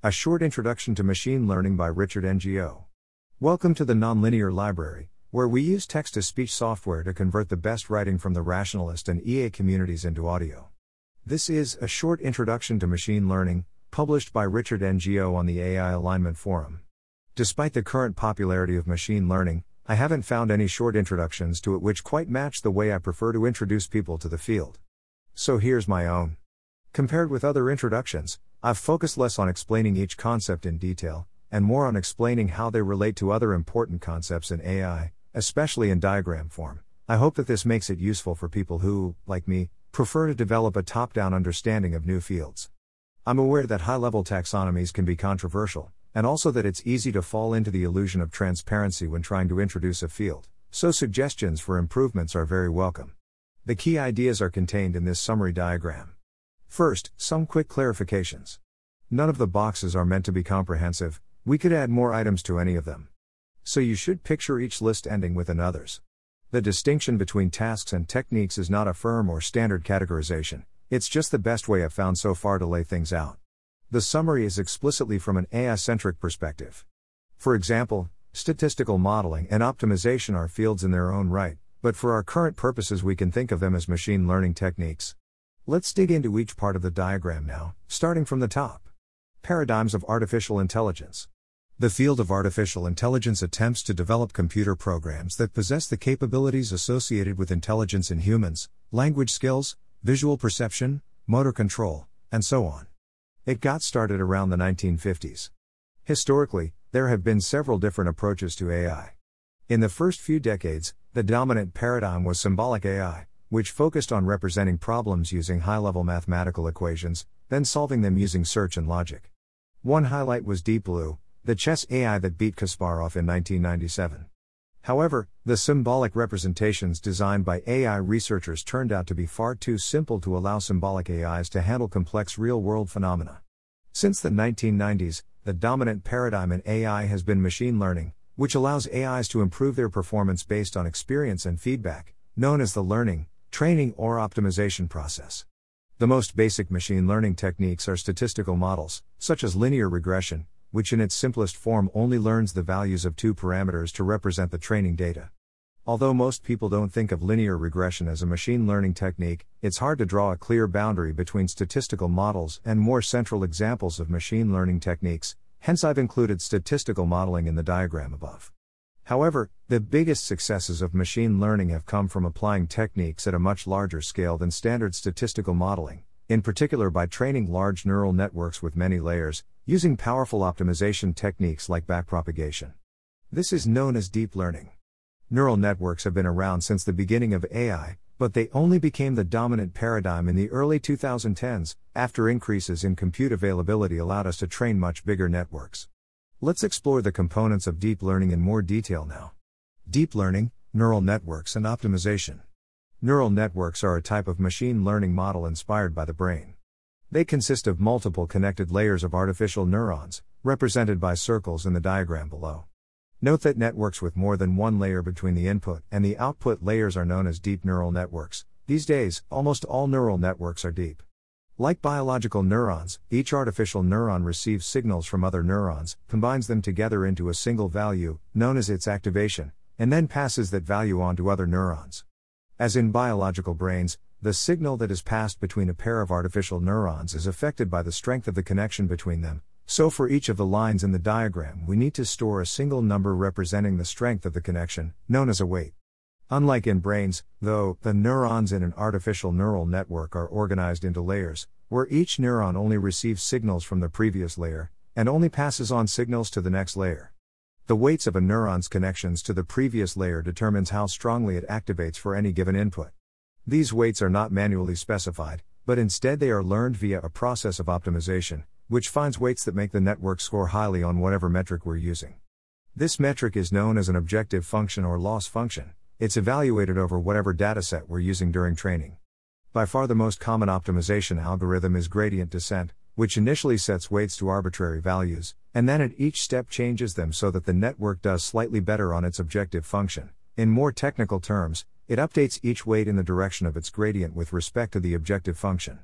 A short introduction to machine learning by Richard Ngo. Welcome to the Nonlinear Library, where we use text to speech software to convert the best writing from the rationalist and EA communities into audio. This is a short introduction to machine learning, published by Richard Ngo on the AI Alignment Forum. Despite the current popularity of machine learning, I haven't found any short introductions to it which quite match the way I prefer to introduce people to the field. So here's my own. Compared with other introductions, I've focused less on explaining each concept in detail, and more on explaining how they relate to other important concepts in AI, especially in diagram form. I hope that this makes it useful for people who, like me, prefer to develop a top down understanding of new fields. I'm aware that high level taxonomies can be controversial, and also that it's easy to fall into the illusion of transparency when trying to introduce a field, so suggestions for improvements are very welcome. The key ideas are contained in this summary diagram. First, some quick clarifications. None of the boxes are meant to be comprehensive, we could add more items to any of them. So you should picture each list ending with another's. The distinction between tasks and techniques is not a firm or standard categorization, it's just the best way I've found so far to lay things out. The summary is explicitly from an AI centric perspective. For example, statistical modeling and optimization are fields in their own right, but for our current purposes, we can think of them as machine learning techniques. Let's dig into each part of the diagram now, starting from the top. Paradigms of Artificial Intelligence. The field of artificial intelligence attempts to develop computer programs that possess the capabilities associated with intelligence in humans, language skills, visual perception, motor control, and so on. It got started around the 1950s. Historically, there have been several different approaches to AI. In the first few decades, the dominant paradigm was symbolic AI, which focused on representing problems using high level mathematical equations, then solving them using search and logic. One highlight was Deep Blue, the chess AI that beat Kasparov in 1997. However, the symbolic representations designed by AI researchers turned out to be far too simple to allow symbolic AIs to handle complex real world phenomena. Since the 1990s, the dominant paradigm in AI has been machine learning, which allows AIs to improve their performance based on experience and feedback, known as the learning, training, or optimization process. The most basic machine learning techniques are statistical models, such as linear regression, which in its simplest form only learns the values of two parameters to represent the training data. Although most people don't think of linear regression as a machine learning technique, it's hard to draw a clear boundary between statistical models and more central examples of machine learning techniques, hence, I've included statistical modeling in the diagram above. However, the biggest successes of machine learning have come from applying techniques at a much larger scale than standard statistical modeling, in particular by training large neural networks with many layers, using powerful optimization techniques like backpropagation. This is known as deep learning. Neural networks have been around since the beginning of AI, but they only became the dominant paradigm in the early 2010s, after increases in compute availability allowed us to train much bigger networks. Let's explore the components of deep learning in more detail now. Deep learning, neural networks, and optimization. Neural networks are a type of machine learning model inspired by the brain. They consist of multiple connected layers of artificial neurons, represented by circles in the diagram below. Note that networks with more than one layer between the input and the output layers are known as deep neural networks. These days, almost all neural networks are deep. Like biological neurons, each artificial neuron receives signals from other neurons, combines them together into a single value, known as its activation, and then passes that value on to other neurons. As in biological brains, the signal that is passed between a pair of artificial neurons is affected by the strength of the connection between them. So, for each of the lines in the diagram, we need to store a single number representing the strength of the connection, known as a weight. Unlike in brains, though, the neurons in an artificial neural network are organized into layers, where each neuron only receives signals from the previous layer, and only passes on signals to the next layer. The weights of a neuron's connections to the previous layer determines how strongly it activates for any given input. These weights are not manually specified, but instead they are learned via a process of optimization, which finds weights that make the network score highly on whatever metric we're using. This metric is known as an objective function or loss function, it's evaluated over whatever dataset we're using during training. By far the most common optimization algorithm is gradient descent, which initially sets weights to arbitrary values, and then at each step changes them so that the network does slightly better on its objective function. In more technical terms, it updates each weight in the direction of its gradient with respect to the objective function.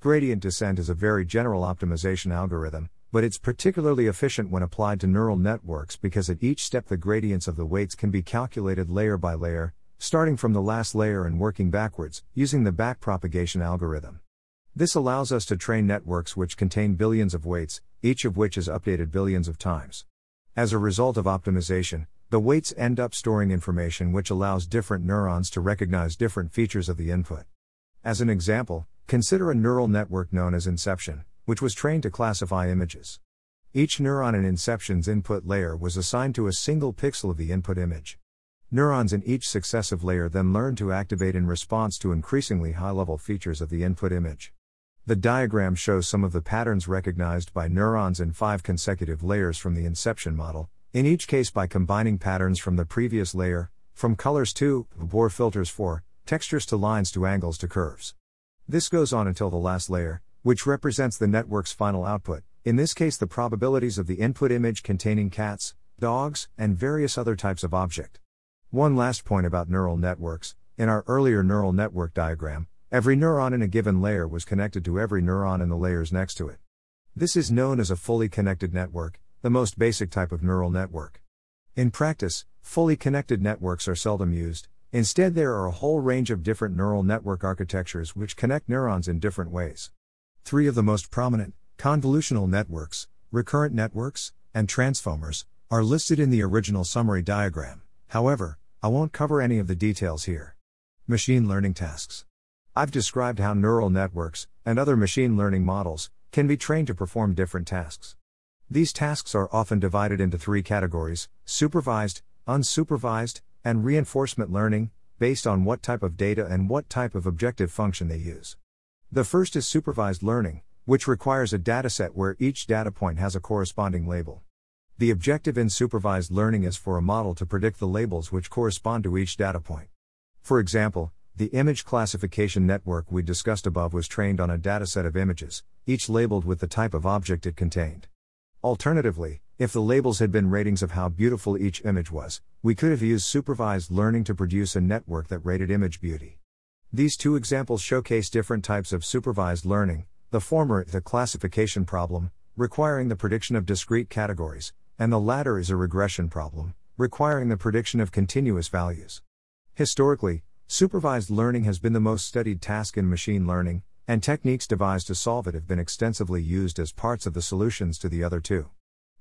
Gradient descent is a very general optimization algorithm, but it's particularly efficient when applied to neural networks because at each step the gradients of the weights can be calculated layer by layer, starting from the last layer and working backwards, using the backpropagation algorithm. This allows us to train networks which contain billions of weights, each of which is updated billions of times. As a result of optimization, the weights end up storing information which allows different neurons to recognize different features of the input. As an example, consider a neural network known as Inception, which was trained to classify images. Each neuron in Inception's input layer was assigned to a single pixel of the input image. Neurons in each successive layer then learn to activate in response to increasingly high level features of the input image. The diagram shows some of the patterns recognized by neurons in five consecutive layers from the inception model, in each case by combining patterns from the previous layer, from colors to Gabor filters for, textures to lines to angles to curves. This goes on until the last layer, which represents the network's final output, in this case the probabilities of the input image containing cats, dogs, and various other types of object. One last point about neural networks in our earlier neural network diagram, every neuron in a given layer was connected to every neuron in the layers next to it. This is known as a fully connected network, the most basic type of neural network. In practice, fully connected networks are seldom used, instead, there are a whole range of different neural network architectures which connect neurons in different ways. Three of the most prominent, convolutional networks, recurrent networks, and transformers, are listed in the original summary diagram. However, I won't cover any of the details here. Machine learning tasks. I've described how neural networks, and other machine learning models, can be trained to perform different tasks. These tasks are often divided into three categories supervised, unsupervised, and reinforcement learning, based on what type of data and what type of objective function they use. The first is supervised learning, which requires a dataset where each data point has a corresponding label. The objective in supervised learning is for a model to predict the labels which correspond to each data point. For example, the image classification network we discussed above was trained on a dataset of images, each labeled with the type of object it contained. Alternatively, if the labels had been ratings of how beautiful each image was, we could have used supervised learning to produce a network that rated image beauty. These two examples showcase different types of supervised learning, the former, the classification problem, requiring the prediction of discrete categories, and the latter is a regression problem, requiring the prediction of continuous values. Historically, supervised learning has been the most studied task in machine learning, and techniques devised to solve it have been extensively used as parts of the solutions to the other two.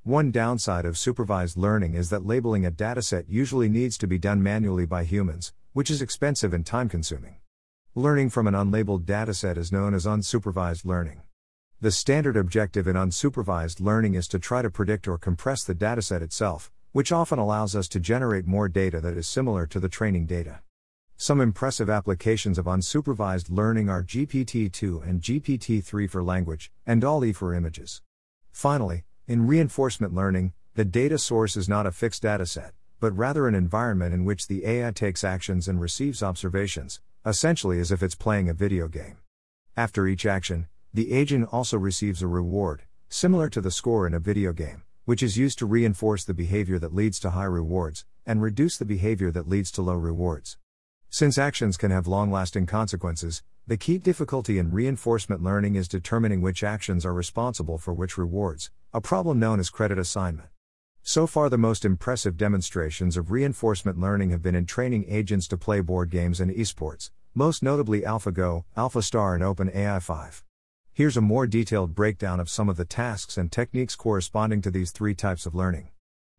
One downside of supervised learning is that labeling a dataset usually needs to be done manually by humans, which is expensive and time consuming. Learning from an unlabeled dataset is known as unsupervised learning. The standard objective in unsupervised learning is to try to predict or compress the dataset itself, which often allows us to generate more data that is similar to the training data. Some impressive applications of unsupervised learning are GPT 2 and GPT 3 for language, and DALL-E for images. Finally, in reinforcement learning, the data source is not a fixed dataset, but rather an environment in which the AI takes actions and receives observations, essentially as if it's playing a video game. After each action, the agent also receives a reward, similar to the score in a video game, which is used to reinforce the behavior that leads to high rewards, and reduce the behavior that leads to low rewards. Since actions can have long lasting consequences, the key difficulty in reinforcement learning is determining which actions are responsible for which rewards, a problem known as credit assignment. So far, the most impressive demonstrations of reinforcement learning have been in training agents to play board games and esports, most notably AlphaGo, AlphaStar, and OpenAI 5. Here's a more detailed breakdown of some of the tasks and techniques corresponding to these three types of learning.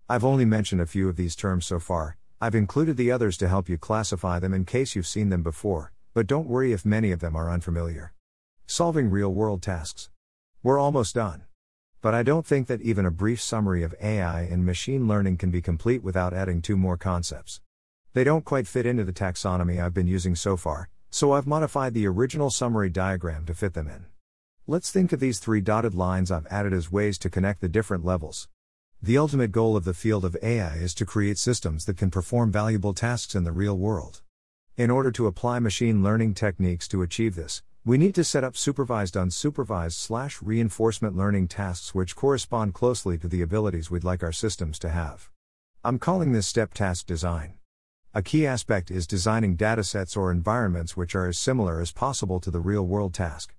I've only mentioned a few of these terms so far, I've included the others to help you classify them in case you've seen them before, but don't worry if many of them are unfamiliar. Solving real world tasks. We're almost done. But I don't think that even a brief summary of AI and machine learning can be complete without adding two more concepts. They don't quite fit into the taxonomy I've been using so far, so I've modified the original summary diagram to fit them in. Let's think of these three dotted lines I've added as ways to connect the different levels. The ultimate goal of the field of AI is to create systems that can perform valuable tasks in the real world. In order to apply machine learning techniques to achieve this, we need to set up supervised unsupervised slash reinforcement learning tasks which correspond closely to the abilities we'd like our systems to have. I'm calling this step task design. A key aspect is designing datasets or environments which are as similar as possible to the real world task.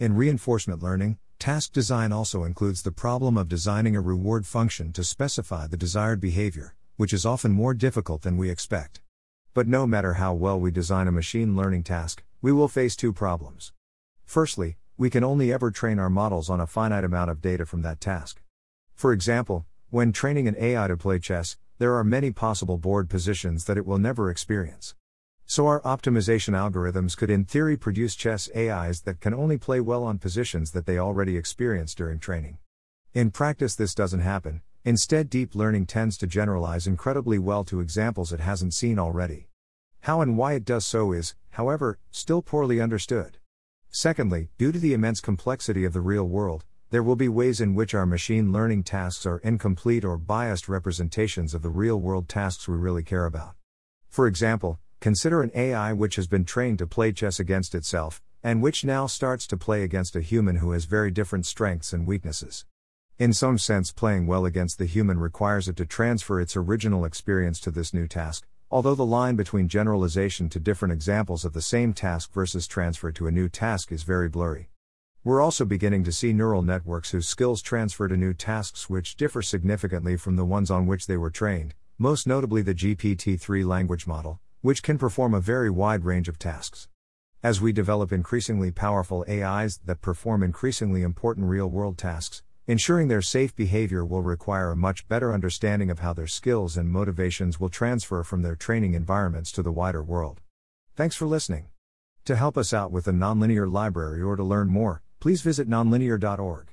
In reinforcement learning, task design also includes the problem of designing a reward function to specify the desired behavior, which is often more difficult than we expect. But no matter how well we design a machine learning task, we will face two problems. Firstly, we can only ever train our models on a finite amount of data from that task. For example, when training an AI to play chess, there are many possible board positions that it will never experience. So, our optimization algorithms could in theory produce chess AIs that can only play well on positions that they already experienced during training. In practice, this doesn't happen, instead, deep learning tends to generalize incredibly well to examples it hasn't seen already. How and why it does so is, however, still poorly understood. Secondly, due to the immense complexity of the real world, there will be ways in which our machine learning tasks are incomplete or biased representations of the real world tasks we really care about. For example, Consider an AI which has been trained to play chess against itself, and which now starts to play against a human who has very different strengths and weaknesses. In some sense, playing well against the human requires it to transfer its original experience to this new task, although the line between generalization to different examples of the same task versus transfer to a new task is very blurry. We're also beginning to see neural networks whose skills transfer to new tasks which differ significantly from the ones on which they were trained, most notably the GPT 3 language model, which can perform a very wide range of tasks. As we develop increasingly powerful AIs that perform increasingly important real world tasks, ensuring their safe behavior will require a much better understanding of how their skills and motivations will transfer from their training environments to the wider world. Thanks for listening. To help us out with the Nonlinear Library or to learn more, please visit nonlinear.org.